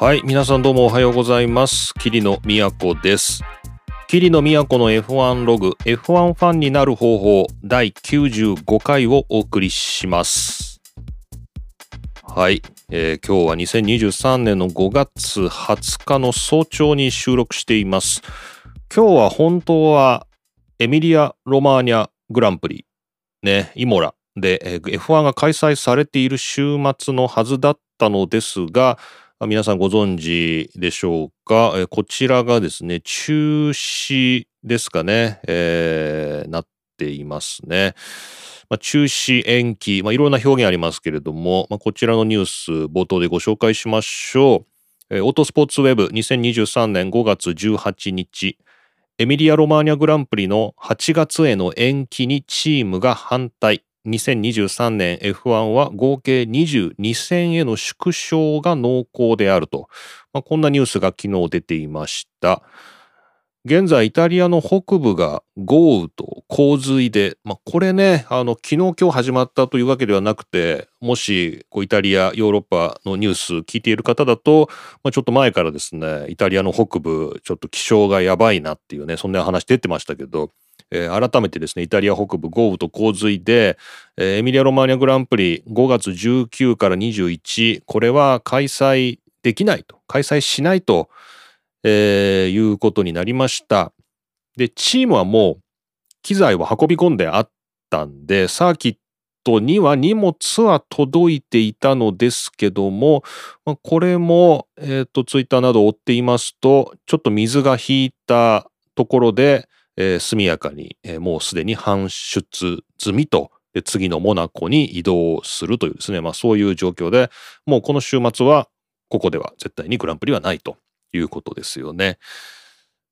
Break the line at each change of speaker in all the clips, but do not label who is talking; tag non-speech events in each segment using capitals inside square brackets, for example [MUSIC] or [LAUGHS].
はい、皆さんどうもおはようございます。桐野都です。桐野都の F1 ログ、F1 ファンになる方法、第95回をお送りします。はい、えー今日は2023年の5月20日の早朝に収録しています。今日は本当はエミリア・ロマーニャグランプリ、ね、イモラで、F1 が開催されている週末のはずだったのですが、皆さんご存知でしょうか、えーこちらがですね、中止ですかね、えーなっていますね。まあ、中止、延期、まあ、いろんな表現ありますけれども、まあ、こちらのニュース冒頭でご紹介しましょう。えーオートスポーツウェブ2023年5月18日、エミリア・ロマーニャグランプリの8月への延期にチームが反対。2023年 F1 は合計22戦への縮小が濃厚であると、まあ、こんなニュースが昨日出ていました。現在イタリアの北部が豪雨と洪水で、まあ、これねあの昨日今日始まったというわけではなくてもしこうイタリアヨーロッパのニュース聞いている方だと、まあ、ちょっと前からですねイタリアの北部ちょっと気象がやばいなっていうねそんな話出てましたけど、えー改めてですねイタリア北部豪雨と洪水で、えーエミリア・ロマーニャグランプリ5月19から21これは開催できないと開催しないと、えーいうことになりました。でチームはもう機材を運び込んであったんでサーキットには荷物は届いていたのですけども、まあこれも、えー、とツイッターなどを追っていますとちょっと水が引いたところで、えー速やかに、えーもうすでに搬出済みと次のモナコに移動するというですね、まあ、そういう状況でもうこの週末はここでは絶対にグランプリはないということですよね。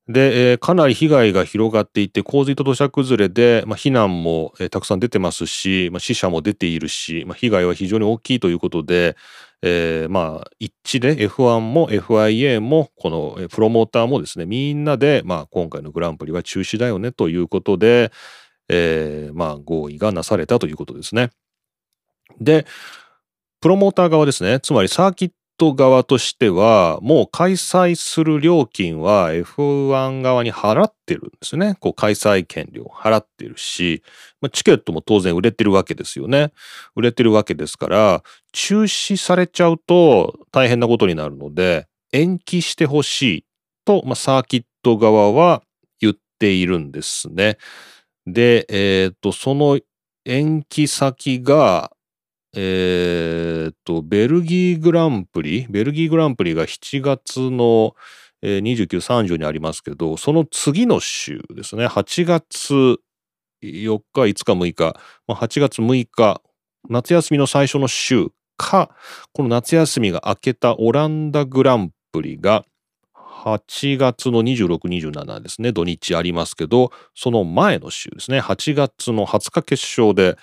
で、えーかなり被害が広がっていて洪水と土砂崩れで、まあ、避難も、えーたくさん出てますし、まあ、死者も出ているし、まあ、被害は非常に大きいということで、えーまあ一致で F1 も FIA もこのプロモーターもですねみんなで、まあ、今回のグランプリは中止だよねということで、えーまあ合意がなされたということですね。でプロモーター側ですねつまりサーキット側としてはもう開催する料金は F1 側に払ってるんですね。こう開催権料払ってるし、まあ、チケットも当然売れてるわけですよね。売れてるわけですから中止されちゃうと大変なことになるので延期してほしいと、まあ、サーキット側は言っているんですね。で、えっ、と、その延期先が、えっ、と、ベルギーグランプリ、ベルギーグランプリが7月の、えー29、30にありますけど、その次の週ですね、8月4日、5日、6日、まあ、8月6日、夏休みの最初の週か、この夏休みが明けたオランダグランプリが、8月の26、27ですね、土日ありますけど、その前の週ですね、8月の20日決勝で、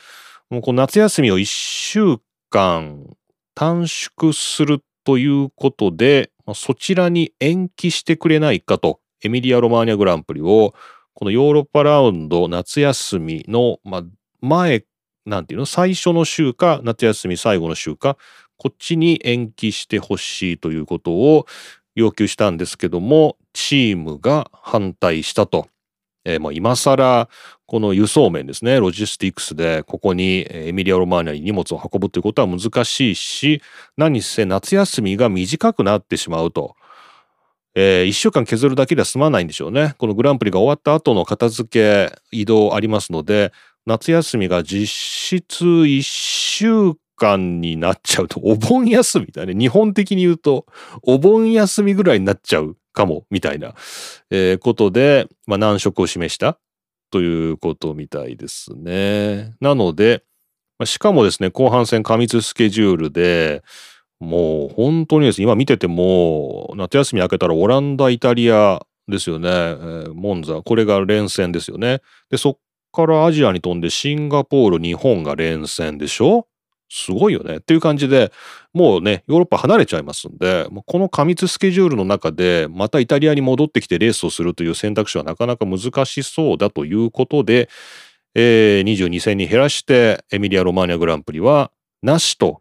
もうこの夏休みを1週間短縮するということで、まそちらに延期してくれないかと、エミリア・ロマーニャグランプリを、このヨーロッパラウンド夏休みの、ま、前、なんていうの、最初の週か、夏休み最後の週か、こっちに延期してほしいということを要求したんですけども、チームが反対したと。えーもう今更この輸送面ですね、ロジスティックスでここにエミリア・ロマーニャに荷物を運ぶということは難しいし、何せ夏休みが短くなってしまうと。え1週間削るだけでは済まないんでしょうね。このグランプリが終わった後の片付け移動ありますので、夏休みが実質1週間になっちゃうと、お盆休みだね。日本的に言うと、お盆休みぐらいになっちゃうかも、みたいな、えーことで、まあ、難色を示したということみたいですね。なので、まあしかもですね、後半戦過密スケジュールで、もう本当にですね、今見てても、夏休み明けたらオランダ、イタリアですよね、えーモンザ、これが連戦ですよね。で、そっからアジアに飛んでシンガポール、日本が連戦でしょ？すごいよね。っていう感じで、もうね、ヨーロッパ離れちゃいますんで、この過密スケジュールの中で、またイタリアに戻ってきてレースをするという選択肢はなかなか難しそうだということで、えー22戦に減らして、エミリア・ロマーニャグランプリはなしと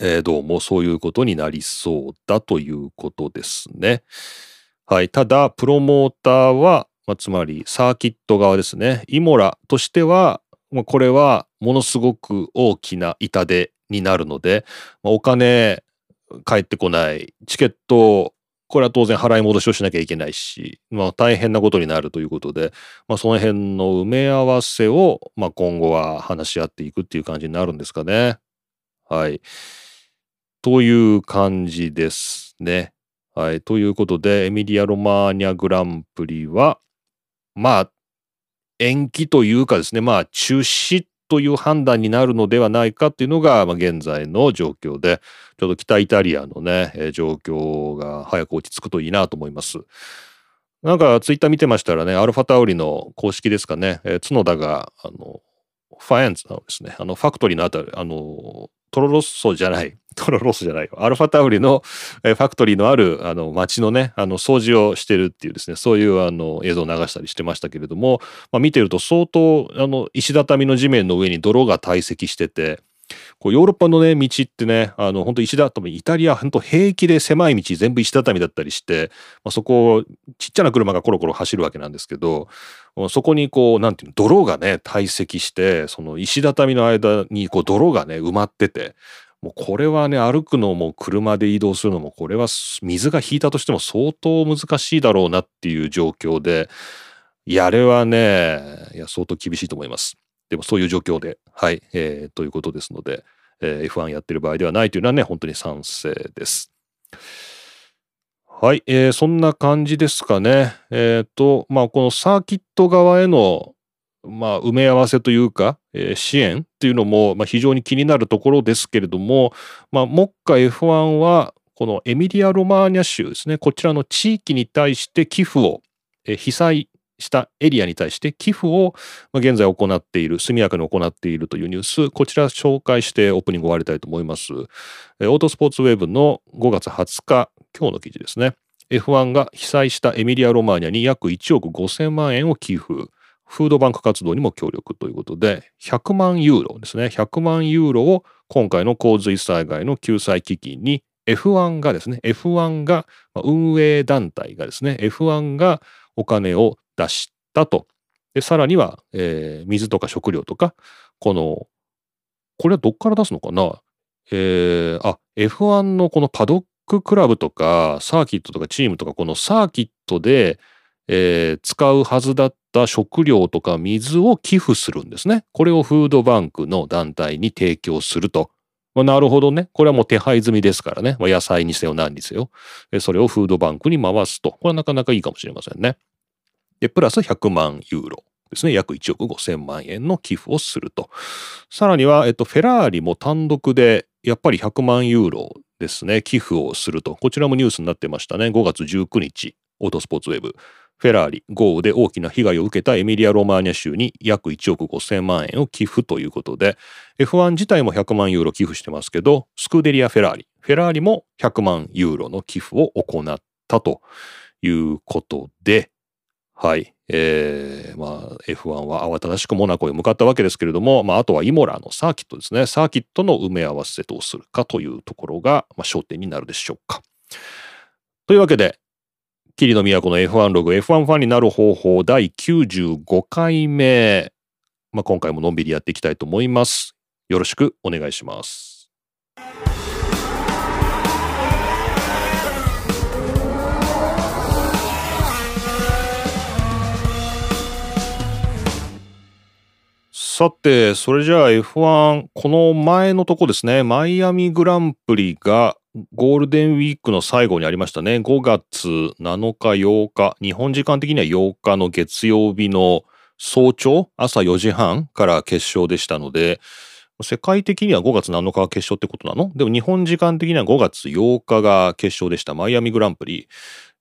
えー、どうもそういうことになりそうだということですね。はい。ただ、プロモーターは、まあ、つまりサーキット側ですね。イモラとしては、これはものすごく大きな痛手になるので、まあ、お金返ってこない、チケット、これは当然払い戻しをしなきゃいけないし、まあ、大変なことになるということで、まあ、その辺の埋め合わせを、まあ、今後は話し合っていくっていう感じになるんですかね。はい。という感じですね。はい。ということで、エミリア・ロマーニャグランプリは、まあ、延期というかですね、まあ、中止という判断になるのではないかというのが、まあ、現在の状況で、ちょっと北イタリアのね、えー、状況が早く落ち着くといいなと思います。なんかツイッター見てましたらね、アルファタオリの公式ですかね、えー、角田が、あの、ファエンツのですね、あの、ファクトリーのあたり、あの、トロロッソじゃない、トロロッソじゃないよ。アルファタウリの、ファクトリーのあるあの街のねあの掃除をしてるっていうですねそういうあの映像を流したりしてましたけれども、まあ、見てると相当あの石畳の地面の上に泥が堆積しててこうヨーロッパのね道ってねあの本当石畳イタリア本当平気で狭い道全部石畳だったりして、まあ、そこをちっちゃな車がコロコロ走るわけなんですけどそこにこうなんていうの泥がね堆積してその石畳の間にこう泥がね埋まっててもうこれはね歩くのも車で移動するのもこれは水が引いたとしても相当難しいだろうなっていう状況でいやあれはねいや相当厳しいと思います。でもそういう状況ではい、えー、ということですので、えー、F1 やってる場合ではないというのはね本当に賛成です。はい、えー、そんな感じですかね。えっ、ー、とまあこのサーキット側へのまあ、埋め合わせというか、支援っていうのも、非常に気になるところですけれども、まあ、目下 F1 はこのエミリア・ロマーニャ州ですね。こちらの地域に対して寄付を、被災したエリアに対して寄付を現在行っている速やかに行っているというニュースこちら紹介してオープニング終わりたいと思います。オートスポーツウェブの5月20日今日の記事ですね。F1 が被災したエミリア・ロマーニャに約1億5000万円を寄付。フードバンク活動にも協力ということで、100万ユーロですね、100万ユーロを今回の洪水災害の救済基金に F1 がですね、F1 が、運営団体がですね、F1 がお金を出したと。で、さらには、えー、水とか食料とか、この、これはどっから出すのかな？えー、あ、F1 のこのパドッククラブとか、サーキットとかチームとか、このサーキットで、えー、使うはずだったた食料とか水を寄付するんですね。これをフードバンクの団体に提供すると。まあ、なるほどね。これはもう手配済みですからね。まあ、野菜にせよ何にせよ。それをフードバンクに回すと。これはなかなかいいかもしれませんね。で、プラス100万ユーロですね。約1億5000万円の寄付をすると。さらには、えっと、フェラーリも単独でやっぱり100万ユーロですね。寄付をすると。こちらもニュースになってましたね。5月19日。オートスポーツウェブ。フェラーリ豪雨で大きな被害を受けたエミリア・ロマーニャ州に約1億5000万円を寄付ということで F1 自体も100万ユーロ寄付してますけどスクーデリア・フェラーリフェラーリも100万ユーロの寄付を行ったということではい。えー、まあ F1 は慌ただしくモナコへ向かったわけですけれども、まあ、あとはイモラのサーキットですね。サーキットの埋め合わせどうするかというところが、まあ、焦点になるでしょうか。というわけで、霧の都の F1 ログ F1 ファンになる方法第95回目。まあ、今回ものんびりやっていきたいと思います。よろしくお願いします。さて、それじゃあ F1、この前のとこですね、マイアミグランプリがゴールデンウィークの最後にありましたね。5月7日、8日、日本時間的には8日の月曜日の早朝、朝4時半から決勝でしたので、世界的には5月7日が決勝ってことなの？でも日本時間的には5月8日が決勝でした。マイアミグランプリ。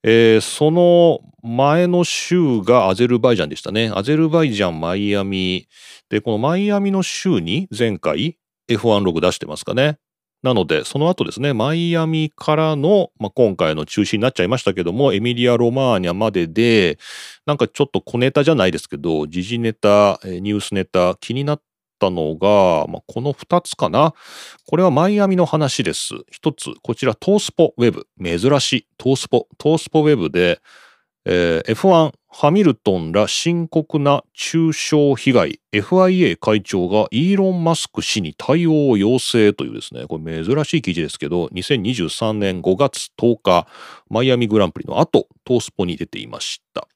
えー、その前の週がアゼルバイジャンでしたね。アゼルバイジャン、マイアミ。で、このマイアミの週に前回 F1 ログ出してますかね。なので、その後ですね、マイアミからの、まあ、今回の中止になっちゃいましたけども、エミリア・ロマーニャまでで、なんかちょっと小ネタじゃないですけど、時事ネタ、ニュースネタ、気になったのが、まあ、この2つかな。これはマイアミの話です。一つ、こちらトースポウェブ。珍しい。トースポ。トースポウェブで、えー、F1 ハミルトンら深刻な中傷被害。FIA 会長がイーロン・マスク氏に対応を要請というですね。これ珍しい記事ですけど2023年5月10日マイアミグランプリの後トースポに出ていました。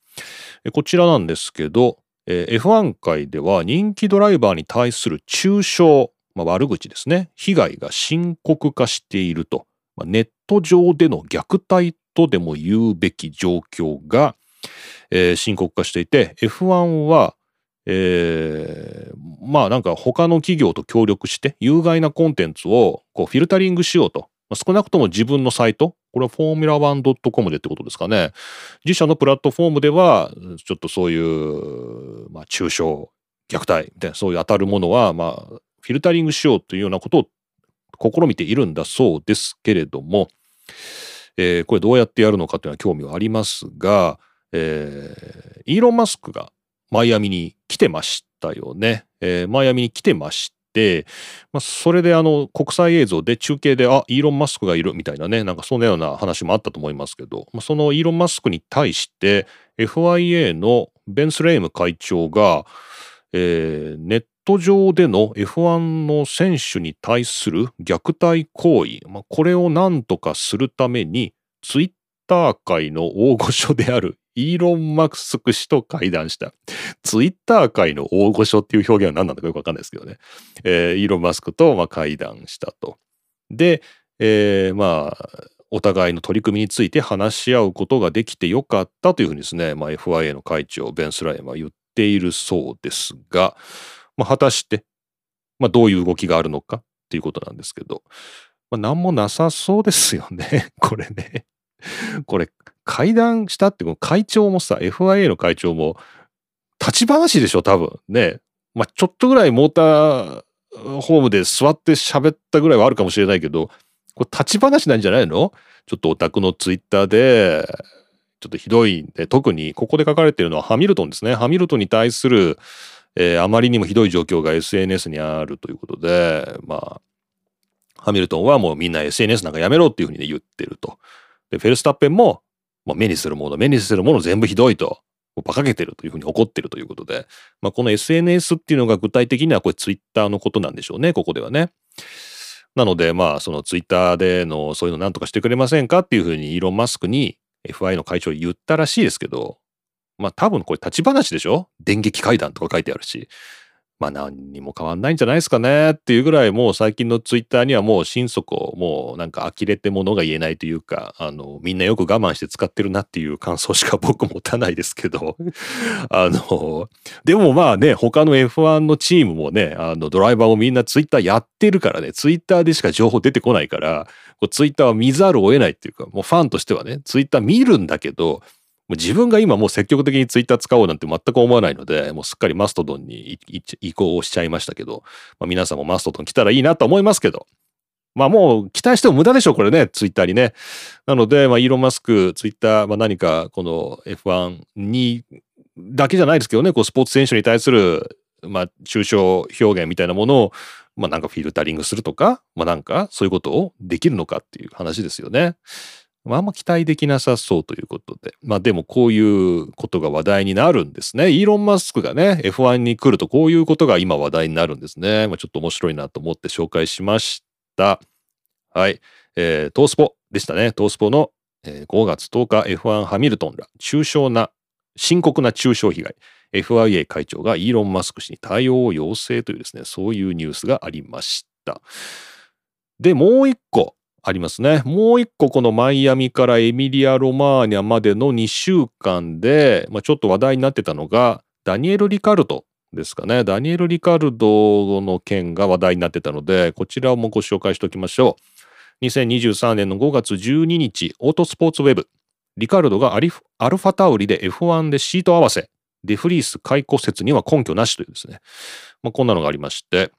こちらなんですけど F1 界では人気ドライバーに対する中傷、まあ、悪口ですね。被害が深刻化していると、まあ、ネット上での虐待とでも言うべき状況が、えー、深刻化していて F1 は、えー、まあなんか他の企業と協力して有害なコンテンツをこうフィルタリングしようとま。少なくとも自分のサイト、これはフォーミュラ 1.com でってことですかね。自社のプラットフォームでは、ちょっとそういう、まあ、中傷、虐待みたいな、そういう当たるものは、まあ、フィルタリングしようというようなことを試みているんだそうですけれども、えー、これどうやってやるのかというのは興味はありますが、えー、イーロン・マスクがマイアミに来てましたよね。えー、マイアミに来てまして、まあ、それであの国際映像で中継であイーロン・マスクがいるみたいなねなんかそんなような話もあったと思いますけど、まあ、そのイーロン・マスクに対して FIA のベンス・レイム会長が、えー、ネット上での F1 の選手に対する虐待行為、まあ、これを何とかするために、ツイッター界の大御所であるイーロン・マスク氏と会談した。ツイッター界の大御所っていう表現は何なんだかよくわかんないですけどね。えー、イーロン・マスクとまあ会談したと。で、えー、まあ、お互いの取り組みについて話し合うことができてよかったというふうにですね、まあ、FIA の会長、ベン・スライムは言っているそうですが、まあ、果たして、まあ、どういう動きがあるのかっていうことなんですけど、まあ、何もなさそうですよね。[LAUGHS] これね。これ、会談したって、会長もさ、FIA の会長も、立ち話でしょ、多分。ね。まあ、ちょっとぐらいモーターホームで座って喋ったぐらいはあるかもしれないけど、これ立ち話なんじゃないの？ちょっとオタクのツイッターで、ちょっとひどいんで、特にここで書かれているのはハミルトンですね。ハミルトンに対する、えー、あまりにもひどい状況が SNS にあるということで、まあ、ハミルトンはもうみんな SNS なんかやめろっていうふうに、ね、言ってると。で、フェルスタッペンも、もう目にするもの、目にするもの全部ひどいと。もう馬鹿げてるというふうに怒ってるということで、まあ、この SNS っていうのが具体的にはこれツイッターのことなんでしょうね、ここではね。なので、まあ、そのツイッターでのそういうのなんとかしてくれませんかっていうふうにイーロン・マスクに FI の会長言ったらしいですけど、まあ多分これ立ち話でしょ？電撃会談とか書いてあるし。まあ何にも変わんないんじゃないですかね？っていうぐらいもう最近のツイッターにはもう心底もうなんか呆れてものが言えないというかあのみんなよく我慢して使ってるなっていう感想しか僕持たないですけど。[LAUGHS] あのでもまあね他の F1 のチームもねあのドライバーもみんなツイッターやってるからね。ツイッターでしか情報出てこないからこうツイッターは見ざるを得ないっていうかもうファンとしてはねツイッター見るんだけど自分が今もう積極的にツイッター使おうなんて全く思わないので、もうすっかりマストドンに移行しちゃいましたけど、まあ、皆さんもマストドン来たらいいなと思いますけど、まあもう期待しても無駄でしょう、これね、ツイッターにね。なので、まあイーロン・マスク、ツイッター、まあ何かこの F1 に、だけじゃないですけどね、こうスポーツ選手に対する、まあ抽象表現みたいなものを、まあなんかフィルタリングするとか、まあなんかそういうことをできるのかっていう話ですよね。あ、あんま期待できなさそうということで。まあでもこういうことが話題になるんですね。イーロン・マスクがね、F1 に来るとこういうことが今話題になるんですね。まあ、ちょっと面白いなと思って紹介しました。はい。えー、トースポでしたね。トースポの、えー、5月10日 F1 ハミルトンら中傷な、深刻な中傷被害。FIA 会長がイーロン・マスク氏に対応を要請というですね、そういうニュースがありました。で、もう一個、ありますね。もう一個このマイアミからエミリア・ロマーニャまでの2週間で、まあ、ちょっと話題になってたのが、ダニエル・リカルドですかね。ダニエル・リカルドの件が話題になってたので、こちらもご紹介しておきましょう。2023年の5月12日、オートスポーツウェブ。リカルドがアルファタウリで F1 でシート合わせ。デフリース解雇説には根拠なしというですね。まあ、こんなのがありまして、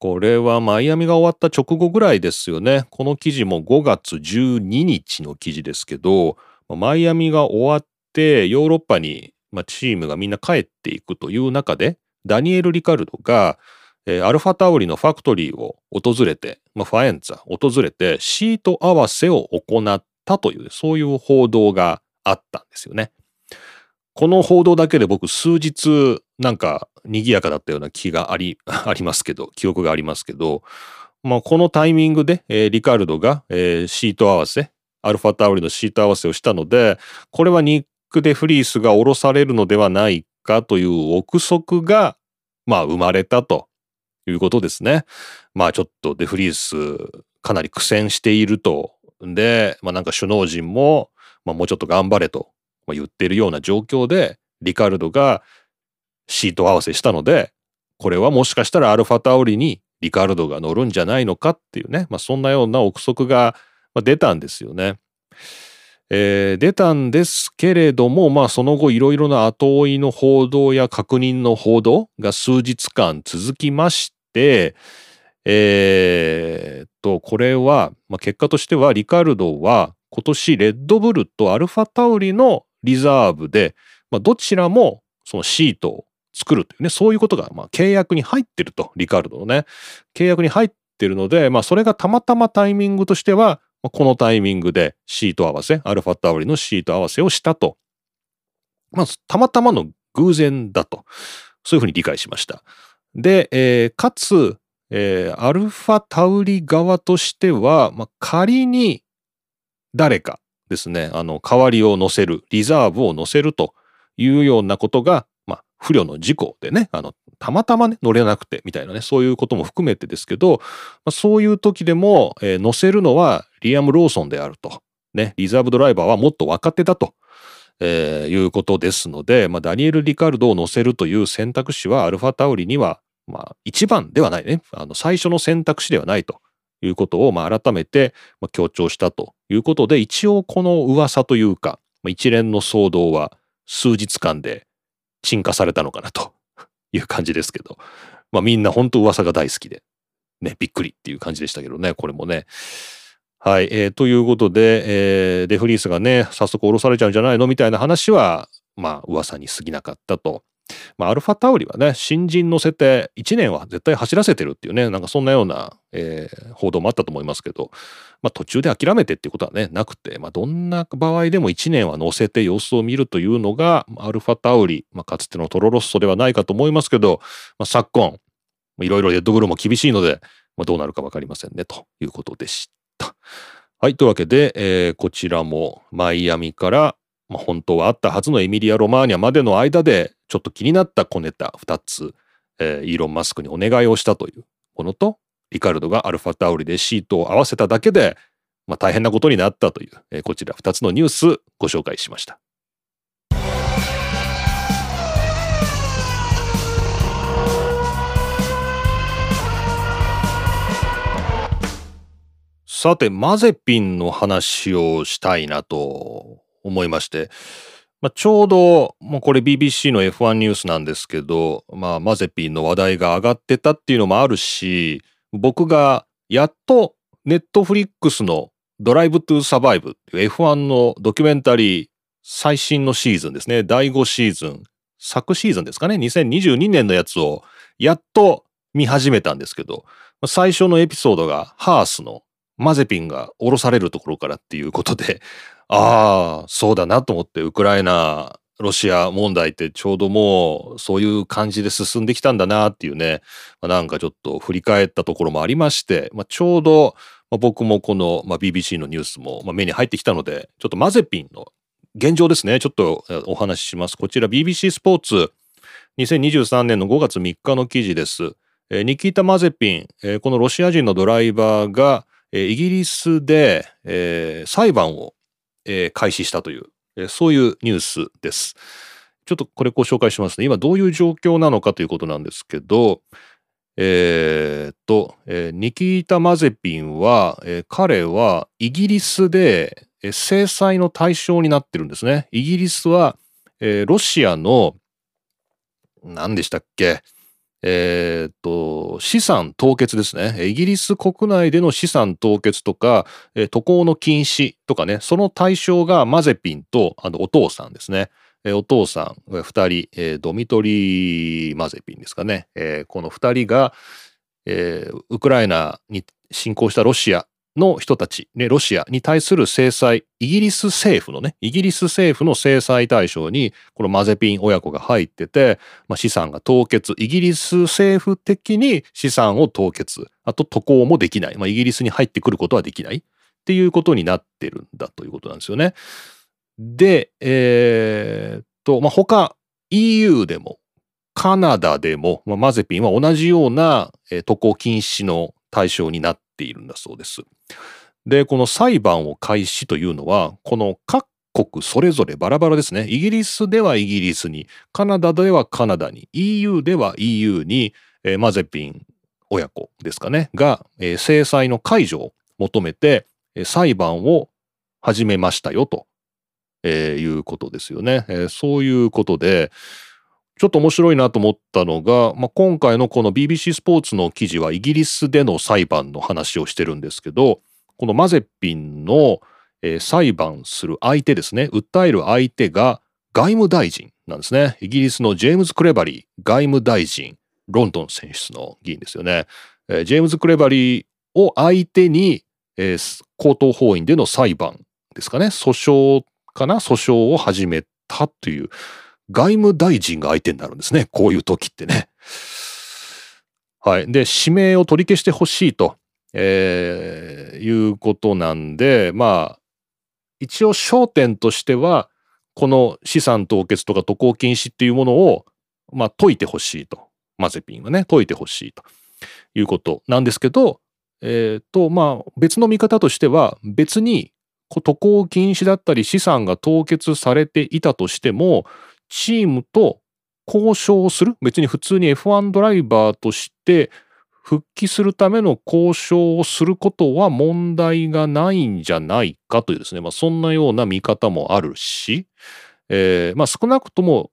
これはマイアミが終わった直後ぐらいですよね。この記事も5月12日の記事ですけど、マイアミが終わってヨーロッパに、チームがみんな帰っていくという中で、ダニエル・リカルドが、アルファタウリのファクトリーを訪れて、まあ、ファエンツァ訪れてシート合わせを行ったというそういう報道があったんですよね。この報道だけで僕数日なんか賑やかだったような気があり、[LAUGHS] ありますけど、記憶がありますけど、まあこのタイミングで、えー、リカルドが、えー、シート合わせ、アルファタウリのシート合わせをしたので、これはニック・デ・フリースが下ろされるのではないかという憶測が、まあ生まれたということですね。まあちょっとデ・フリースかなり苦戦していると。で、まあなんか首脳陣も、まあもうちょっと頑張れとま言ってるような状況で、リカルドがシート合わせしたので、これはもしかしたらアルファタオリにリカルドが乗るんじゃないのかっていうね、まあ、そんなような憶測が出たんですよね。えー、出たんですけれども、まあその後いろいろな後追いの報道や確認の報道が数日間続きまして、えー、と、これは、まあ、結果としてはリカルドは今年レッドブルとアルファタウリのリザーブで、まあ、どちらもそのシートを作るというね、そういうことがまあ契約に入ってると、リカルドのね、契約に入ってるので、まあそれがたまたまタイミングとしては、このタイミングでシート合わせ、アルファタオリのシート合わせをしたと。まあ、たまたまの偶然だと。そういうふうに理解しました。で、えー、かつ、えー、アルファタウリ側としては、まあ、仮に誰かですね、あの、代わりを乗せる、リザーブを乗せるというようなことが、まあ、不慮の事故でね、あの、たまたまね、乗れなくてみたいなね、そういうことも含めてですけど、まあ、そういう時でも、えー、乗せるのはリアム・ローソンであると。ね、リザーブドライバーはもっと若手だと。えー、いうことですので、まあ、ダニエル・リカルドを乗せるという選択肢はアルファタウリには、まあ、一番ではないね。あの、最初の選択肢ではないということを、まあ、改めて、強調したということで、一応この噂というか、一連の騒動は数日間で沈下されたのかなと [LAUGHS] いう感じですけど、まあみんな本当噂が大好きで、ね、びっくりっていう感じでしたけどね、これもね。はい、えー、ということで、えー、デフリースがね、早速降ろされちゃうんじゃないのみたいな話は、まあ噂に過ぎなかったとまあ、アルファタウリはね、新人乗せて1年は絶対走らせてるっていうね、なんかそんなような、えー、報道もあったと思いますけど、まあ、途中で諦めてっていうことはね、なくて、まあ、どんな場合でも1年は乗せて様子を見るというのが、アルファタウリ、まあ、かつてのトロロッソではないかと思いますけど、まあ、昨今、いろいろレッドブルも厳しいので、まあ、どうなるかわかりませんね、ということでした。はい。というわけで、えー、こちらもマイアミからまあ、本当はあったはずのエミリア・ロマーニャまでの間でちょっと気になった小ネタ2つ、えー、イーロン・マスクにお願いをしたというものとリカルドがアルファタオリでシートを合わせただけで、まあ、大変なことになったという、えー、こちら2つのニュースご紹介しました。さて、マゼピンの話をしたいなと思いまして、まあ、ちょうど、もうこれ BBC の F1 ニュースなんですけど、まあ、マゼピンの話題が上がってたっていうのもあるし、僕がやっとネットフリックスのドライブトゥサバイブっていう F1 のドキュメンタリー最新のシーズンですね。第5シーズン。昨シーズンですかね。2022年のやつをやっと見始めたんですけど、最初のエピソードがハースのマゼピンが降ろされるところからっていうことで、[LAUGHS] ああ、そうだなと思って、ウクライナ、ロシア問題ってちょうどもうそういう感じで進んできたんだなっていうね、まあ、なんかちょっと振り返ったところもありまして、まあ、ちょうど、まあ、僕もこの、ま、BBC のニュースも、ま、目に入ってきたので、ちょっとマゼピンの現状ですね、ちょっとお話しします。こちら BBC スポーツ2023年の5月3日の記事です。ニキータ・マゼピン、このロシア人のドライバーが、イギリスで、えー、裁判をえー、開始したという、え、そういうニュースです。ちょっとこれご紹介しますね。今どういう状況なのかということなんですけど、えー、っと、え、ニキータ・マゼピンは、え、彼はイギリスで、え、制裁の対象になってるんですね。イギリスは、え、ロシアの何でしたっけ？えー、っと、資産凍結ですね。イギリス国内での資産凍結とか、渡航の禁止とかね、その対象がマゼピンとあのお父さんですね。えー、お父さん2人、えー、ドミトリー・マゼピンですかね、えー、この2人が、えー、ウクライナに侵攻したロシアの人たち、ね、ロシアに対する制裁、イギリス政府のね、イギリス政府の制裁対象に、このマゼピン親子が入ってて、まあ、資産が凍結、イギリス政府的に資産を凍結、あと渡航もできない、まあ、イギリスに入ってくることはできないっていうことになってるんだということなんですよね。で、えー、っと、まあ、他 EU でもカナダでも、まあ、マゼピンは同じような、えー、渡航禁止の対象になってているんだそうです。で、この裁判を開始というのは、この各国それぞれバラバラですね。イギリスではイギリスに、カナダではカナダに、EU では EU に、えー、マゼピン親子ですかね、が、えー、制裁の解除を求めて、えー、裁判を始めましたよと、えー、いうことですよね、そういうことで、ちょっと面白いなと思ったのが、まあ、今回のこの BBC スポーツの記事はイギリスでの裁判の話をしてるんですけど、このマゼッピンの、えー、裁判する相手ですね、訴える相手が外務大臣なんですね。イギリスのジェームズ・クレバリー外務大臣、ロンドン選出の議員ですよね。えー、ジェームズ・クレバリーを相手に、えー、高等法院での裁判ですかね、訴訟かな、訴訟を始めたという、外務大臣が相手になるんですね。こういう時ってね。はい。で、指名を取り消してほしいとえー、いうことなんで、まあ、一応焦点としては、この資産凍結とか渡航禁止っていうものを、まあ、解いてほしいと。マゼピンはね、解いてほしいということなんですけど、えっ、ー、と、まあ、別の見方としては、別に渡航禁止だったり資産が凍結されていたとしても、チームと交渉する、別に普通に F1 ドライバーとして復帰するための交渉をすることは問題がないんじゃないかというですね、まあ、そんなような見方もあるし、えー、まあ、少なくとも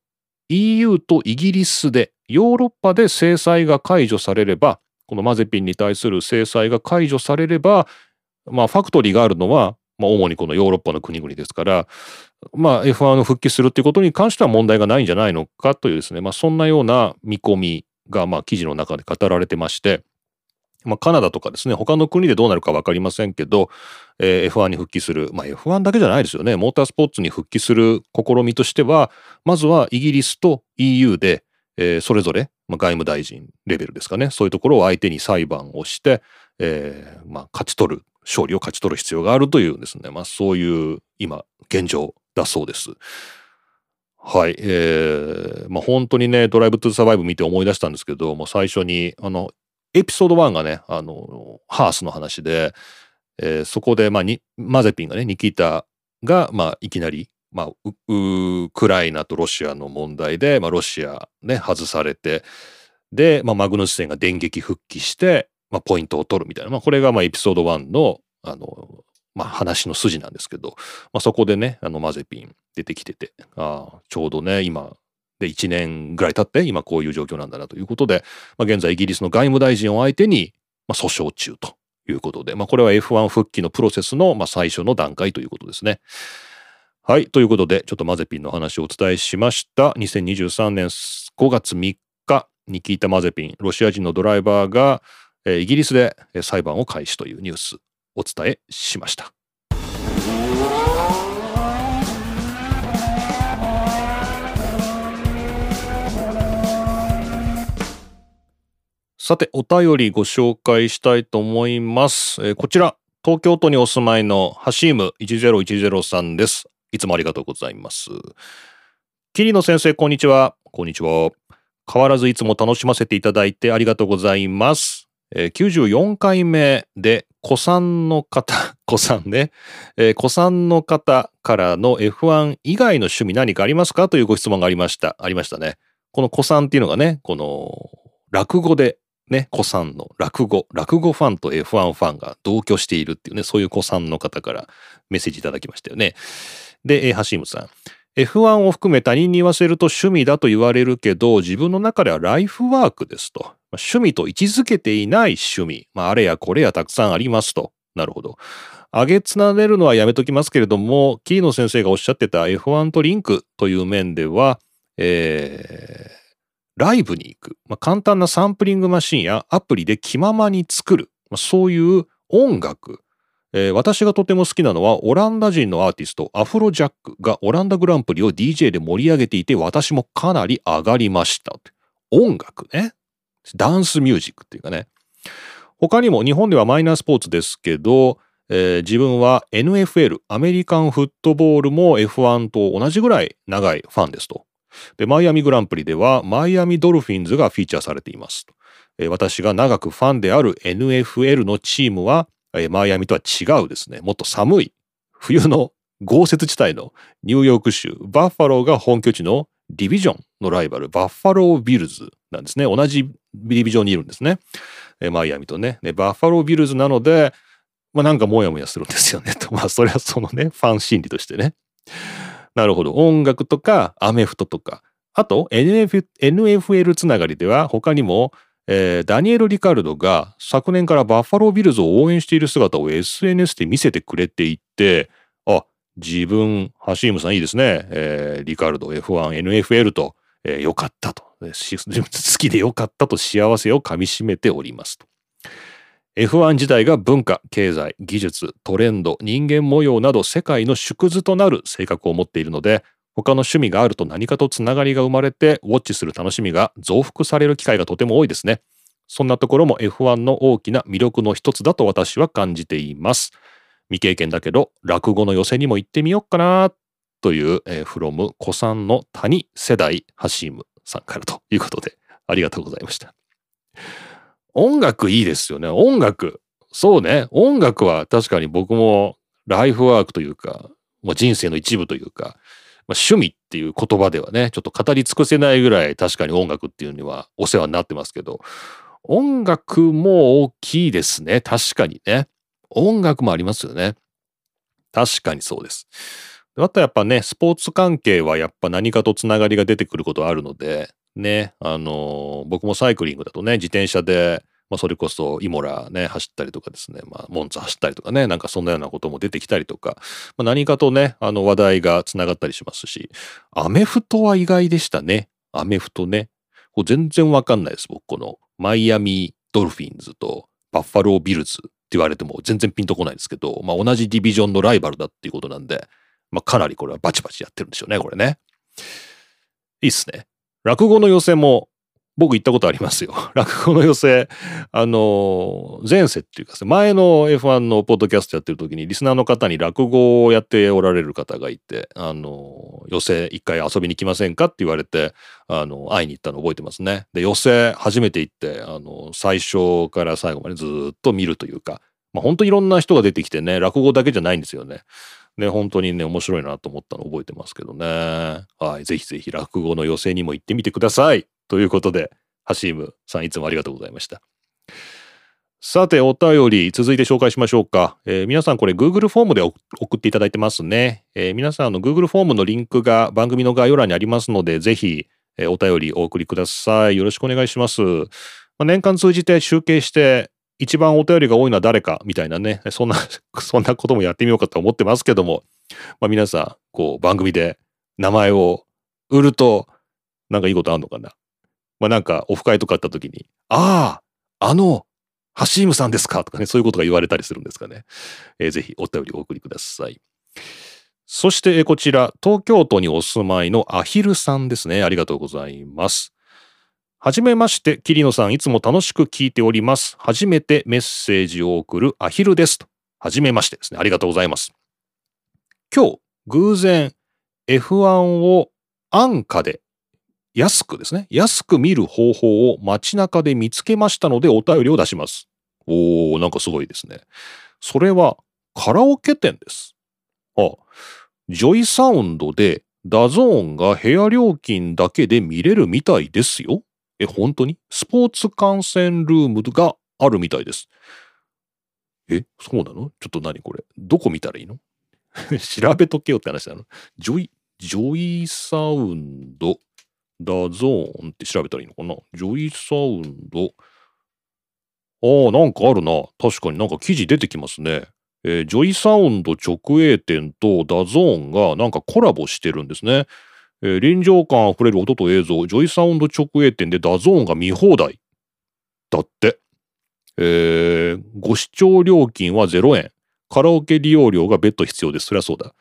EU とイギリスでヨーロッパで制裁が解除されればこのマゼピンに対する制裁が解除されれば、まあ、ファクトリーがあるのは、まあ、主にこのヨーロッパの国々ですから、まあ、F1 の復帰するっていうことに関しては問題がないんじゃないのかというですね、まあ、そんなような見込みがまあ記事の中で語られてまして、まあ、カナダとかですね、他の国でどうなるか分かりませんけど、えー、F1 に復帰する、まあ、F1 だけじゃないですよね、モータースポーツに復帰する試みとしては、まずはイギリスと EU で、えー、それぞれ、まあ、外務大臣レベルですかね、そういうところを相手に裁判をして、えーまあ、勝ち取る、勝利を勝ち取る必要があるというですね、まあ、そういう今、現状だそうです。はい。えー、まあ本当にね、ドライブトゥサバイブ見て思い出したんですけど、もう最初に、あの、エピソード1がね、あの、ハースの話で、えー、そこで、まあに、マゼピンがね、ニキータが、まあ、いきなり、まあ、ウクライナとロシアの問題で、まあ、ロシアね、外されて、で、まあ、マグヌスセンが電撃復帰して、まあ、ポイントを取るみたいな、まあ、これが、まあ、エピソード1の、あの、まあ、話の筋なんですけど、まあ、そこでね、あの、マゼピン出てきてて、ああ、ちょうどね、今、で1年ぐらい経って今こういう状況なんだなということで、まあ、現在イギリスの外務大臣を相手に、まあ、訴訟中ということで、まあ、これは F1 復帰のプロセスの、まあ、最初の段階ということですね。はい。ということで、ちょっとマゼピンの話をお伝えしました。2023年5月3日に聞いたマゼピン、ロシア人のドライバーが、えー、イギリスで裁判を開始というニュースお伝えしました。さて、お便りご紹介したいと思います。えー、こちら、東京都にお住まいのハシーム1010さんです。いつもありがとうございます。桐野先生、こんにちは。こんにちは。変わらずいつも楽しませていただいてありがとうございます。えー、94回目で、古参の方、[LAUGHS] 古参ね、えー、古参の方からの F1 以外の趣味何かありますか？というご質問がありました。ありましたね。この古参っていうのがね、この落語でね、古参の落語、落語ファンと F1 ファンが同居しているっていうね、そういう古参の方からメッセージいただきましたよね。で、ハシムさん。F1 を含め他人に言わせると趣味だと言われるけど、自分の中ではライフワークですと。趣味と位置づけていない趣味、まあ、あれやこれやたくさんありますと。なるほど。上げつなげるのはやめときますけれども、キーノ先生がおっしゃってた F1 とリンクという面では、えー、ライブに行く、まあ、簡単なサンプリングマシンやアプリで気ままに作る、まあ、そういう音楽、えー、私がとても好きなのはオランダ人のアーティストアフロジャックがオランダグランプリを DJ で盛り上げていて私もかなり上がりました。音楽ね。ダンスミュージックっていうかね。他にも日本ではマイナースポーツですけど、えー、自分は NFL アメリカンフットボールも F1 と同じぐらい長いファンですと。でマイアミグランプリではマイアミドルフィンズがフィーチャーされています。えー、私が長くファンである NFL のチームは、えー、マイアミとは違うですねもっと寒い冬の豪雪地帯のニューヨーク州バッファローが本拠地のディビジョンのライバルバッファロービルズなんですね同じディビジョンにいるんですね。えマイアミとね。バッファロービルズなので、まあなんかモヤモヤするんですよね。[LAUGHS] と。まあそれはそのね、ファン心理としてね。なるほど。音楽とかアメフトとか。あと NF NFL つながりでは他にも、えー、ダニエル・リカルドが昨年からバッファロービルズを応援している姿を SNS で見せてくれていて、あ、自分、ハシームさんいいですね。えー、リカルド F1、NFL と、えー、よかったと。[LAUGHS] 好きでよかったと幸せをかみしめておりますと。F1 自体が文化、経済、技術、トレンド、人間模様など世界の縮図となる性格を持っているので、他の趣味があると何かとつながりが生まれて、ウォッチする楽しみが増幅される機会がとても多いですね。そんなところも F1 の大きな魅力の一つだと私は感じています。未経験だけど、落語の寄せにも行ってみようかな、という、えー、フロム古参の谷世代ハシームさんからということで、ありがとうございました。音楽いいですよね。音楽。そうね。音楽は確かに僕もライフワークというか、まあ、人生の一部というか、まあ、趣味っていう言葉ではね、ちょっと語り尽くせないぐらい確かに音楽っていうにはお世話になってますけど、音楽も大きいですね。確かにね。音楽もありますよね。確かにそうです。あとやっぱね、スポーツ関係はやっぱ何かとつながりが出てくることあるので、ね、あのー、僕もサイクリングだとね、自転車で、まあ、それこそイモラね、走ったりとかですね、まあ、モンツ走ったりとかね、なんかそんなようなことも出てきたりとか、まあ、何かとね、あの話題がつながったりしますし、アメフトは意外でしたね。アメフトね。こ全然わかんないです、僕。このマイアミドルフィンズとバッファロービルズって言われても全然ピンとこないですけど、まあ、同じディビジョンのライバルだっていうことなんで、まあ、かなりこれはバチバチやってるんでしょうね、これね。いいっすね。落語の寄せも僕行ったことありますよ。[LAUGHS] 落語の寄せ、あの、前世っていうか、前の F1 のポッドキャストやってる時にリスナーの方に落語をやっておられる方がいて、あの、寄せ一回遊びに来ませんかって言われて、あの、会いに行ったの覚えてますね。で、寄せ初めて行って、あの、最初から最後までずっと見るというか、まあ本当いろんな人が出てきてね、落語だけじゃないんですよね。ね、本当にね、面白いなと思ったの覚えてますけどね。はい。ぜひぜひ落語の寄席にも行ってみてください。ということで、ハシームさんいつもありがとうございました。さて、お便り続いて紹介しましょうか。えー、皆さんこれ Google フォームで送っていただいてますね。えー、皆さんの Google フォームのリンクが番組の概要欄にありますので、ぜひ、えー、お便りお送りください。よろしくお願いします。まあ、年間通じて集計して一番お便りが多いのは誰かみたいなね、そんな、[LAUGHS] そんなこともやってみようかと思ってますけども、まあ皆さん、こう番組で名前を売ると、なんかいいことあんのかな。まあなんかオフ会とかあった時に、ああ、あの、ハシームさんですか？とかね、そういうことが言われたりするんですかね。えー、ぜひお便りお送りください。そしてこちら、東京都にお住まいのアヒルさんですね。ありがとうございます。はじめまして、桐野さん、いつも楽しく聞いております。初めてメッセージを送るアヒルですと。はじめましてですね。ありがとうございます。今日、偶然 F1 を安価で安くですね、安く見る方法を街中で見つけましたのでお便りを出します。おー、なんかすごいですね。それはカラオケ店です。あ、 JOYSOUND で DAZN が部屋料金だけで見れるみたいですよ。え、本当に？スポーツ観戦ルームがあるみたいです。え、そうなの？ちょっと何これ？どこ見たらいいの？[LAUGHS] 調べとけよって話なの？ジョイ、 JOYSOUND、DAZN って調べたらいいのかな？ JOYSOUND、ああ、なんかあるな。確かになんか記事出てきますね。えー、 JOYSOUND 直営店と DAZN がなんかコラボしてるんですね。えー、臨場感あふれる音と映像、 JOYSOUND 直営店で DAZN が見放題。だって。えー、ご視聴料金は0円。カラオケ利用料が別途必要です。そりゃそうだ。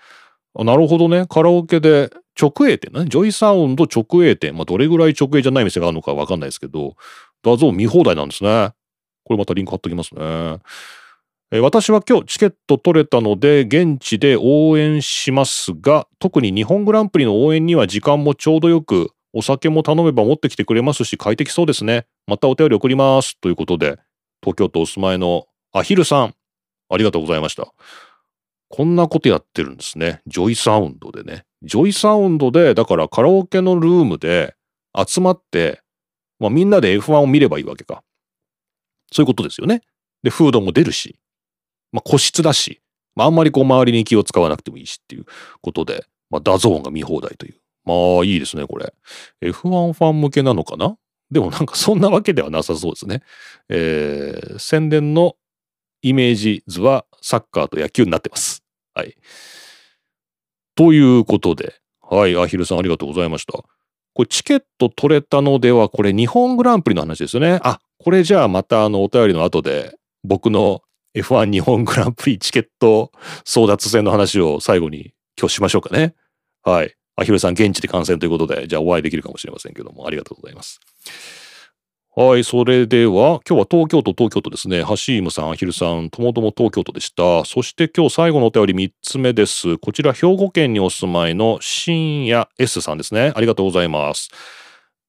なるほどね。カラオケで直営店ね。 JOYSOUND 直営店。まあ、どれぐらい直営じゃない店があるのかわかんないですけど、 DAZN 見放題なんですね。これまたリンク貼っときますね。私は今日チケット取れたので現地で応援しますが特に日本グランプリの応援には時間もちょうどよくお酒も頼めば持ってきてくれますし快適そうですね。またお便り送ります。ということで東京都お住まいのアヒルさんありがとうございました。こんなことやってるんですね。 JOYSOUND でね。 JOYSOUND でだからカラオケのルームで集まって、まあ、みんなで F1 を見ればいいわけか。そういうことですよね。でフードも出るし。まあ、個室だし、まあ、あんまりこう周りに気を使わなくてもいいしっていうことで、まあ、 DAZN が見放題という。まあいいですね、これ。F1 ファン向けなのかな？でもなんかそんなわけではなさそうですね。えー、宣伝のイメージ図はサッカーと野球になってます。はい。ということで、はい、アヒルさんありがとうございました。これチケット取れたのでは、これ日本グランプリの話ですよね。あ、これじゃあまたあのお便りの後で僕の F1 日本グランプリチケット争奪戦の話を最後に今日しましょうかね。はい。アヒルさん現地で観戦ということで、じゃあお会いできるかもしれませんけども、ありがとうございます。はい、それでは、今日は東京都、東京都ですね。ハシームさん、アヒルさん、ともとも東京都でした。そして今日最後のお便り3つ目です。こちら、兵庫県にお住まいの深夜 S さんですね。ありがとうございます。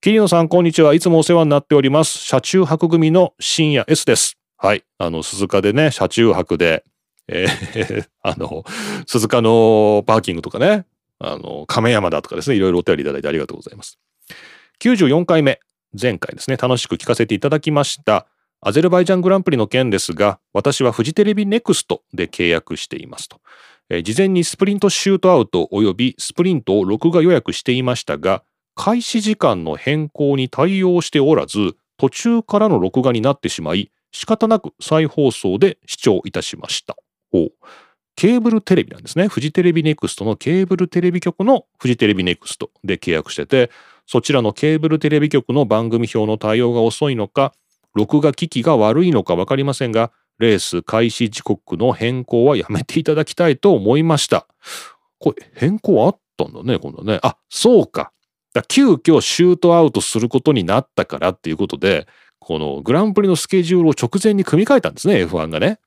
桐野さん、こんにちは。いつもお世話になっております。車中泊組の深夜 S です。はい。あの、鈴鹿でね、車中泊で、えー、[LAUGHS] あの、鈴鹿のパーキングとかね、あの、亀山だとかですね、いろいろお便りいただいてありがとうございます。94回目、前回ですね、楽しく聞かせていただきました。アゼルバイジャングランプリの件ですが、私はフジテレビネクストで契約していますと。えー、事前にスプリントシュートアウト及びスプリントを録画予約していましたが、開始時間の変更に対応しておらず、途中からの録画になってしまい、仕方なく再放送で視聴いたしました。ケーブルテレビなんですね。フジテレビネクストのケーブルテレビ局のフジテレビネクストで契約してて、そちらのケーブルテレビ局の番組表の対応が遅いのか、録画機器が悪いのか分かりませんが、レース開始時刻の変更はやめていただきたいと思いました。これ変更あったんだね、今度ね。あ、そうか。だ急遽シュートアウトすることになったからっていうことで、このグランプリのスケジュールを直前に組み替えたんですね、F1 がね。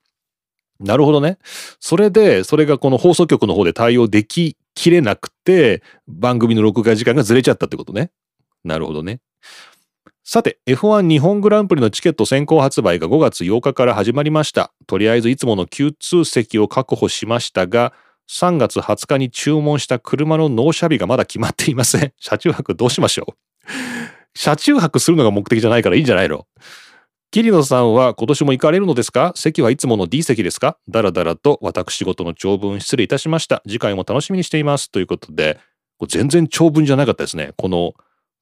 なるほどね。それで、それがこの放送局の方で対応でききれなくて、番組の録画時間がずれちゃったってことね。なるほどね。さて、F1 日本グランプリのチケット先行発売が5月8日から始まりました。とりあえずいつもの Q2 席を確保しましたが、3月20日に注文した車の納車日がまだ決まっていません。車中泊どうしましょう車中泊するのが目的じゃないからいいんじゃないの？桐野さんは今年も行かれるのですか？席はいつもの D 席ですか？だらだらと私事の長文失礼いたしました。次回も楽しみにしています。ということで、全然長文じゃなかったですね。この、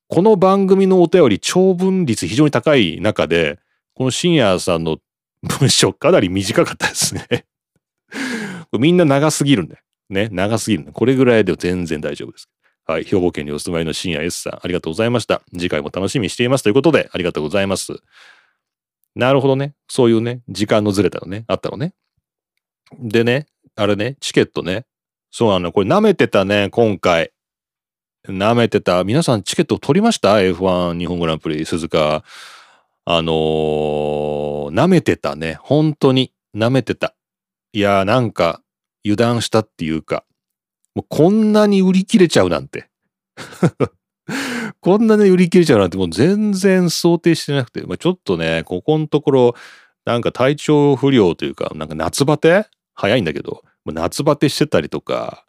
この番組のお便り長文率非常に高い中で、この深夜さんの文章かなり短かったですね [LAUGHS] みんな長すぎるんで。ね、長すぎるんで。これぐらいで全然大丈夫です。はい。兵庫県にお住まいの深夜 S さん、ありがとうございました。次回も楽しみにしていますということで、ありがとうございます。なるほどね。そういうね、時間のずれたのね、あったのね。でね、あれね、チケットね。そうなの。これ舐めてたね、今回。舐めてた。皆さんチケット取りました ?F1 日本グランプリ鈴鹿。あのー、舐めてたね。本当に。舐めてた。いやーなんか油断したっていうか、もうこんなに売り切れちゃうなんて。[LAUGHS] こんなに売り切れちゃうなんてもう全然想定してなくて、まあ、ちょっとね、ここのところ、なんか体調不良というか、なんか夏バテ？早いんだけど、夏バテしてたりとか、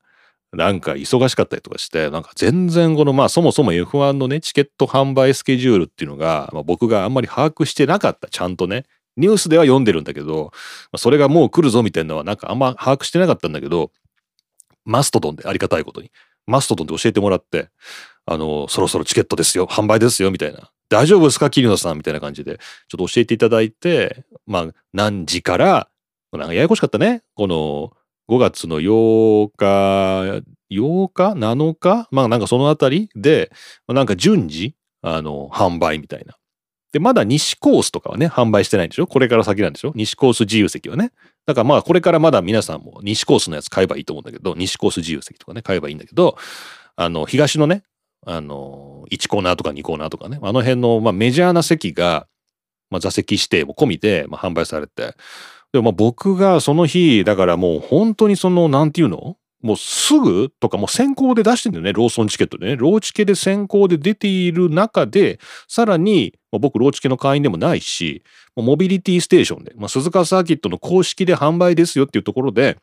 なんか忙しかったりとかして、なんか全然このまあそもそも F1 のね、チケット販売スケジュールっていうのが、まあ、僕があんまり把握してなかった、ちゃんとね。ニュースでは読んでるんだけど、それがもう来るぞみたいなのはなんかあんま把握してなかったんだけど、マストドンでありがたいことに。マストドンで教えてもらって、あの、そろそろチケットですよ、販売ですよ、みたいな。大丈夫ですか、桐野さんみたいな感じで、ちょっと教えていただいて、まあ、何時から、なんかややこしかったね。この、5月の8日、8日 ?7 日？まあなんかそのあたりで、なんか順次、あの、販売みたいな。で、まだ西コースとかはね、販売してないんでしょ？これから先なんでしょ？西コース自由席はね。だからまあこれからまだ皆さんも西コースのやつ買えばいいと思うんだけど、西コース自由席とかね、買えばいいんだけど、あの、東のね、あの、1コーナーとか2コーナーとかね、あの辺の、まあ、メジャーな席が、まあ、座席指定も込みで、まあ、販売されて、でもま僕がその日、だからもう本当にその、なんていうの？もうすぐとかもう先行で出してんだよね。ローソンチケットでね。ローチケで先行で出ている中で、さらに、僕ローチケの会員でもないし、モビリティステーションで、まあ、鈴鹿サーキットの公式で販売ですよっていうところで、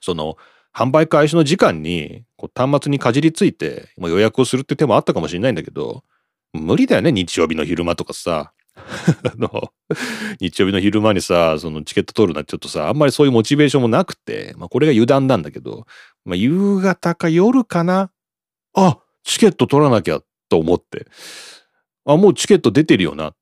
その、販売開始の時間にこう端末にかじりついて予約をするって手もあったかもしれないんだけど、無理だよね、日曜日の昼間とかさ。[LAUGHS] あの、日曜日の昼間にさ、そのチケット取るなんてちょっとさ、あんまりそういうモチベーションもなくて、まあこれが油断なんだけど、まあ夕方か夜かなあ、チケット取らなきゃと思って。あ、もうチケット出てるよな。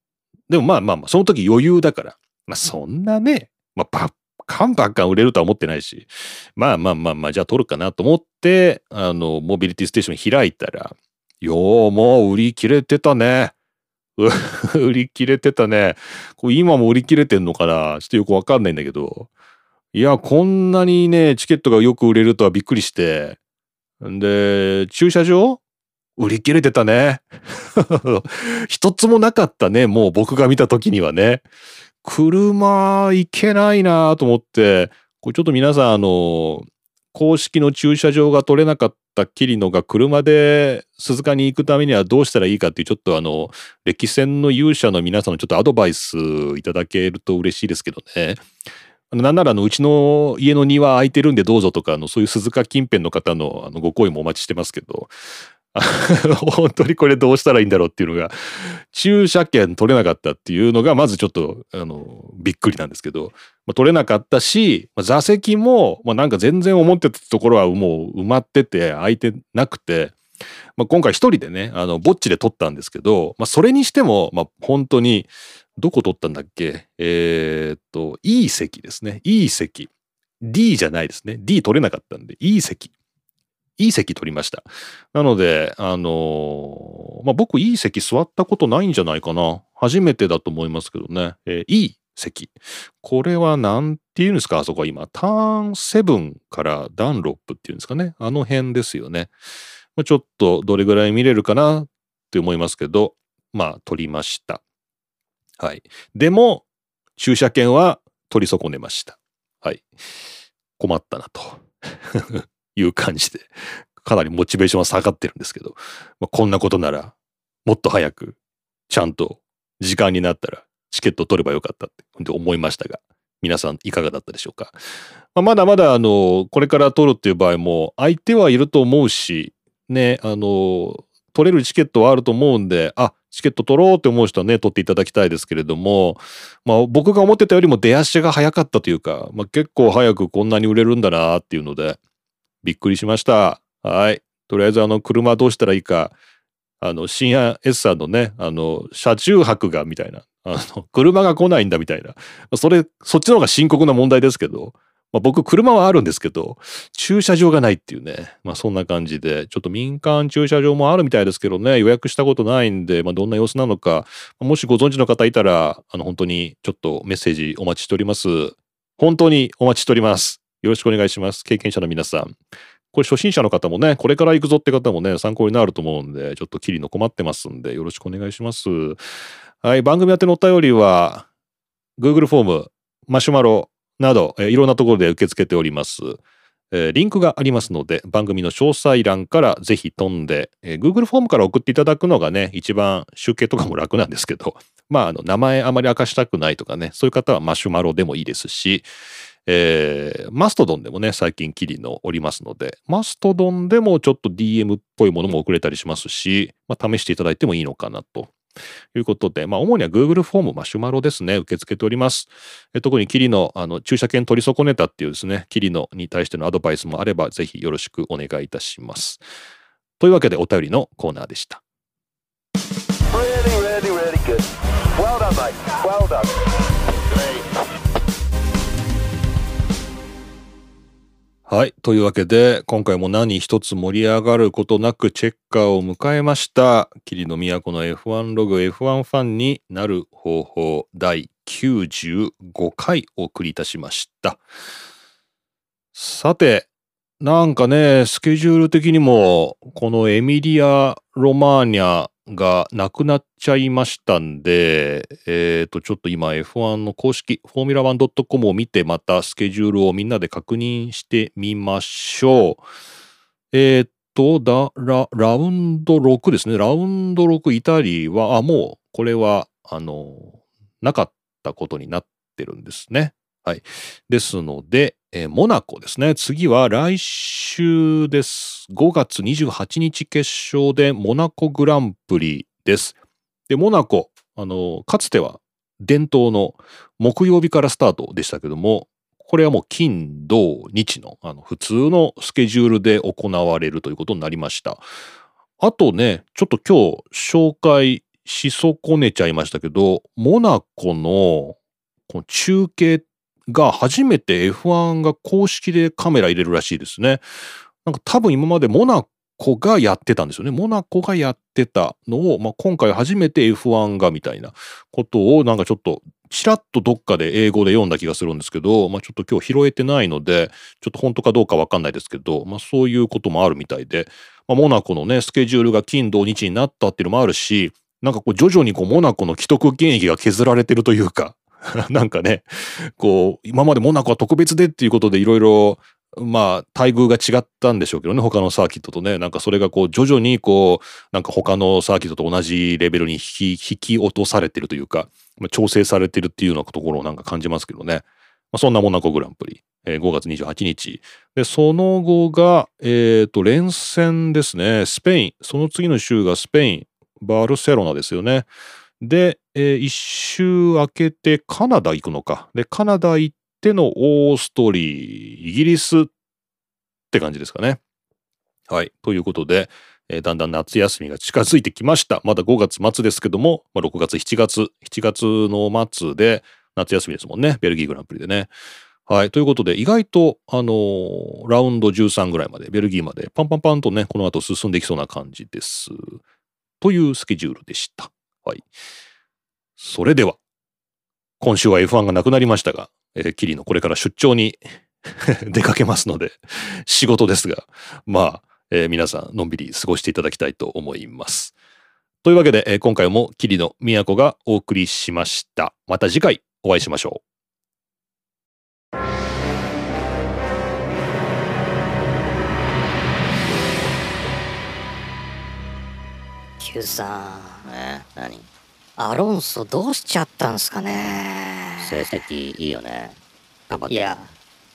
でもまあまあまあ、その時余裕だから。まあそんなね、まあパッカンバンカン売れるとは思ってないし、まあまあまあまあ、じゃあ取るかなと思って、あの、モビリティステーション開いたら、ようもう売り切れてたね。[LAUGHS] 売り切れてたね。これ今も売り切れてんのかな？ちょっとよくわかんないんだけど。いや、こんなにね、チケットがよく売れるとはびっくりして。んで、駐車場？売り切れてたね。[LAUGHS] 一つもなかったね、もう僕が見た時にはね。車行けないなと思って、これちょっと皆さん、あの、公式の駐車場が取れなかったキリノが車で鈴鹿に行くためにはどうしたらいいかっていうちょっとあの歴戦の勇者の皆さんのちょっとアドバイスいただけると嬉しいですけどね。なんならあのうちの家の庭空いてるんでどうぞとかあのそういう鈴鹿近辺の方のあのご好意もお待ちしてますけど [LAUGHS] 本当にこれどうしたらいいんだろうっていうのが、駐車券取れなかったっていうのが、まずちょっと、あの、びっくりなんですけど、まあ、取れなかったし、まあ、座席も、まあ、なんか全然思ってたところはもう埋まってて、空いてなくて、まあ、今回一人でね、あの、ぼっちで取ったんですけど、まあ、それにしても、まあ、本当に、どこ取ったんだっけ？えー、っと、いい席ですね。いい席。D じゃないですね。D 取れなかったんで、いい席。いい席取りました。なので、あのー、まあ、僕いい席座ったことないんじゃないかな。初めてだと思いますけどね。えー、いい席。これは何て言うんですか？あそこは今。ターン7からダンロップっていうんですかね。あの辺ですよね。まあ、ちょっとどれぐらい見れるかなって思いますけど、まあ、取りました。はい。でも、駐車券は取り損ねました。はい。困ったなと。いう感じで、かなりモチベーションは下がってるんですけど、まあ、こんなことなら、もっと早く、ちゃんと時間になったらチケット取ればよかったって思いましたが、皆さんいかがだったでしょうか？まあ、まだまだあの、これから取るっていう場合も、相手はいると思うし、ね、あの、取れるチケットはあると思うんで、あ、チケット取ろうって思う人はね、取っていただきたいですけれども、まあ僕が思ってたよりも出足が早かったというか、まあ結構早くこんなに売れるんだなっていうので、びっくりしました。はい。とりあえずあの車どうしたらいいか、あの深夜 S さんのね、あの車中泊がみたいな、あの [LAUGHS] 車が来ないんだみたいな、それ、そっちの方が深刻な問題ですけど、まあ、僕車はあるんですけど、駐車場がないっていうね、まあそんな感じで、ちょっと民間駐車場もあるみたいですけどね、予約したことないんで、まあどんな様子なのか、もしご存知の方いたら、あの本当にちょっとメッセージお待ちしております。本当にお待ちしております。よろしくお願いします。経験者の皆さん。これ初心者の方もね、これから行くぞって方もね、参考になると思うんで、ちょっとキリの困ってますんで、よろしくお願いします。はい、番組宛てのお便りは、Google フォーム、マシュマロなど、えいろんなところで受け付けております。えー、リンクがありますので、番組の詳細欄からぜひ飛んで、えー、Google フォームから送っていただくのがね、一番集計とかも楽なんですけど、まあ、あの、名前あまり明かしたくないとかね、そういう方はマシュマロでもいいですし、えー、マストドンでもね、最近キリのおりますので、マストドンでもちょっと DM っぽいものも送れたりしますし、まあ、試していただいてもいいのかなと。いうことで、まあ、主には Google フォーム、マシュマロですね、受け付けております。え特にキリのあの駐車券取り損ねたっていうですね、キリノに対してのアドバイスもあれば、ぜひよろしくお願いいたします。というわけでお便りのコーナーでした。
Really, really, really
はい。というわけで、今回も何一つ盛り上がることなくチェッカーを迎えました。霧の都の F1 ログ F1 ファンになる方法第95回お送りいたしました。さて、なんかね、スケジュール的にも、このエミリア・ロマーニャがなくなっちゃいましたんで、えっ、と、ちょっと今 F1 の公式、フォーミュラ 1.com を見て、またスケジュールをみんなで確認してみましょう。えっ、と、だ、ラ、ラウンド6ですね。ラウンド6イタリーは、あ、もう、これは、あの、なかったことになってるんですね。はい。ですので、えーモナコですね。次は来週です。5月28日決勝でモナコグランプリです。で、モナコ、あの、かつては伝統の木曜日からスタートでしたけども、これはもう金、土、日のあの普通のスケジュールで行われるということになりました。あとね、ちょっと今日紹介し損ねちゃいましたけど、モナコのこの中継が初めて F1 が公式でカメラ入れるらしいですね。なんか多分今までモナコがやってたんですよね。モナコがやってたのを、まあ、今回初めて F1 がみたいなことをなんかちょっとちらっとどっかで英語で読んだ気がするんですけど、まあ、ちょっと今日拾えてないので、ちょっと本当かどうかわかんないですけど、まあ、そういうこともあるみたいで、まあ、モナコのね、スケジュールが金土日になったっていうのもあるし、なんかこう徐々にこうモナコの既得権益が削られてるというか、[LAUGHS] なんかね、こう、今までモナコは特別でっていうことでいろいろ、まあ、待遇が違ったんでしょうけどね、他のサーキットとね、なんかそれがこう、徐々にこう、なんか他のサーキットと同じレベルに引き、引き落とされてるというか、まあ、調整されてるっていうようなところをなんか感じますけどね。まあ、そんなモナコグランプリ、えー5月28日。で、その後が、えっ、と、連戦ですね。スペイン。その次の週がスペイン、バルセロナですよね。で、えー一周明けてカナダ行くのか。で、カナダ行ってのオーストリー、イギリスって感じですかね。はい。ということで、えーだんだん夏休みが近づいてきました。まだ5月末ですけども、まあ、6月、7月、7月の末で夏休みですもんね。ベルギーグランプリでね。はい。ということで、意外と、あのーラウンド13ぐらいまで、ベルギーまで、パンパンパンとね、この後進んできそうな感じです。というスケジュールでした。はい。それでは、今週は F1 がなくなりましたが、えーキリのこれから出張に [LAUGHS] 出かけますので、仕事ですが、まあ、えー皆さんのんびり過ごしていただきたいと思います。というわけで、えー今回もキリの都がお送りしました。また次回お会いしましょう。
Q さん、
ね。何？
アロンソどうしちゃったんすかね。
成績いいよね。頑張って。
いや、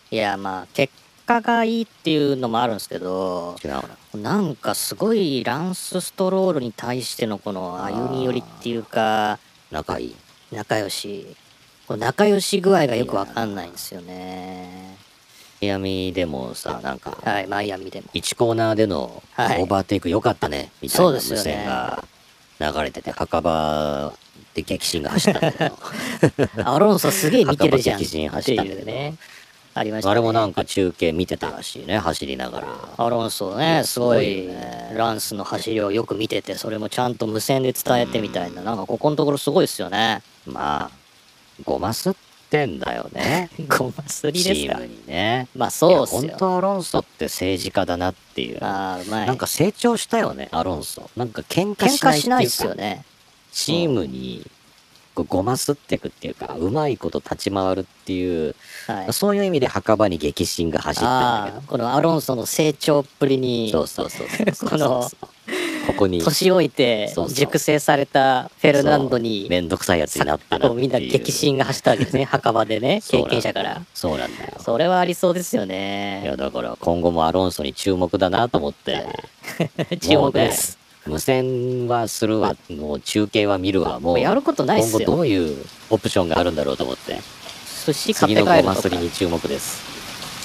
いや、まあ、結果がいいっていうのもあるんですけど、
違うな。
なんかすごいランスストロールに対してのこの歩み寄りっていうか、
仲いい。
仲良し、仲良し具合がよくわかんないんですよね。
マイアミでもさなんか
はい、マイアミでも。
1コーナーでのオ
はい。
ーバーテイク良かったねみたい
そう
な無
ですよね。
線が流れてて墓場で激震が走ったんだけど [LAUGHS]
アロンソすげえ見てるじゃん
激震走
て
ったんだけど
ね。ありましたね。
あれもなんか中継見てたらしいね走りながら
アロンソね、すごいランスの走りをよく見てて、それもちゃんと無線で伝えてみたいな、なんかここのところすごいですよね。
まあごますってんだよね
ごますり
チ
ですか
ーム。にね
まあそうっすよ。
本当アロンソって政治家だなっていう
ああ、うまい。
なんか成長したよねアロンソなんか喧嘩
喧
しないっ
すよね。
チームにこうごますってくっていうかうまいこと立ち回るっていう、
はい。
そういう意味で墓場に激震が走ってんだけ
ああ、このアロンソの成長っぷりに、
どそうそうそうそう
この
ここに
年老いて熟成されたフェルナンドに、
めんどくさいやつになったなっていう
こうみんな激震が走ったわけですね。[LAUGHS] 墓場でね、経験者から。
そうなんだよ
それはありそうですよ
い
ね
や。だから今後もアロンソに注目だなと思って [LAUGHS]
注目です。
ね無線はするわもう中継は見るわ
もうやることないっ
今後
すよ。
どういうオプションがあるんだろうと思って
寿司買って
次の
帰るとか
ごますり、に注目です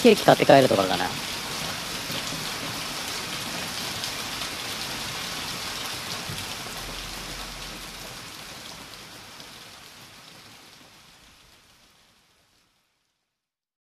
ケーキ買って帰るとかかな。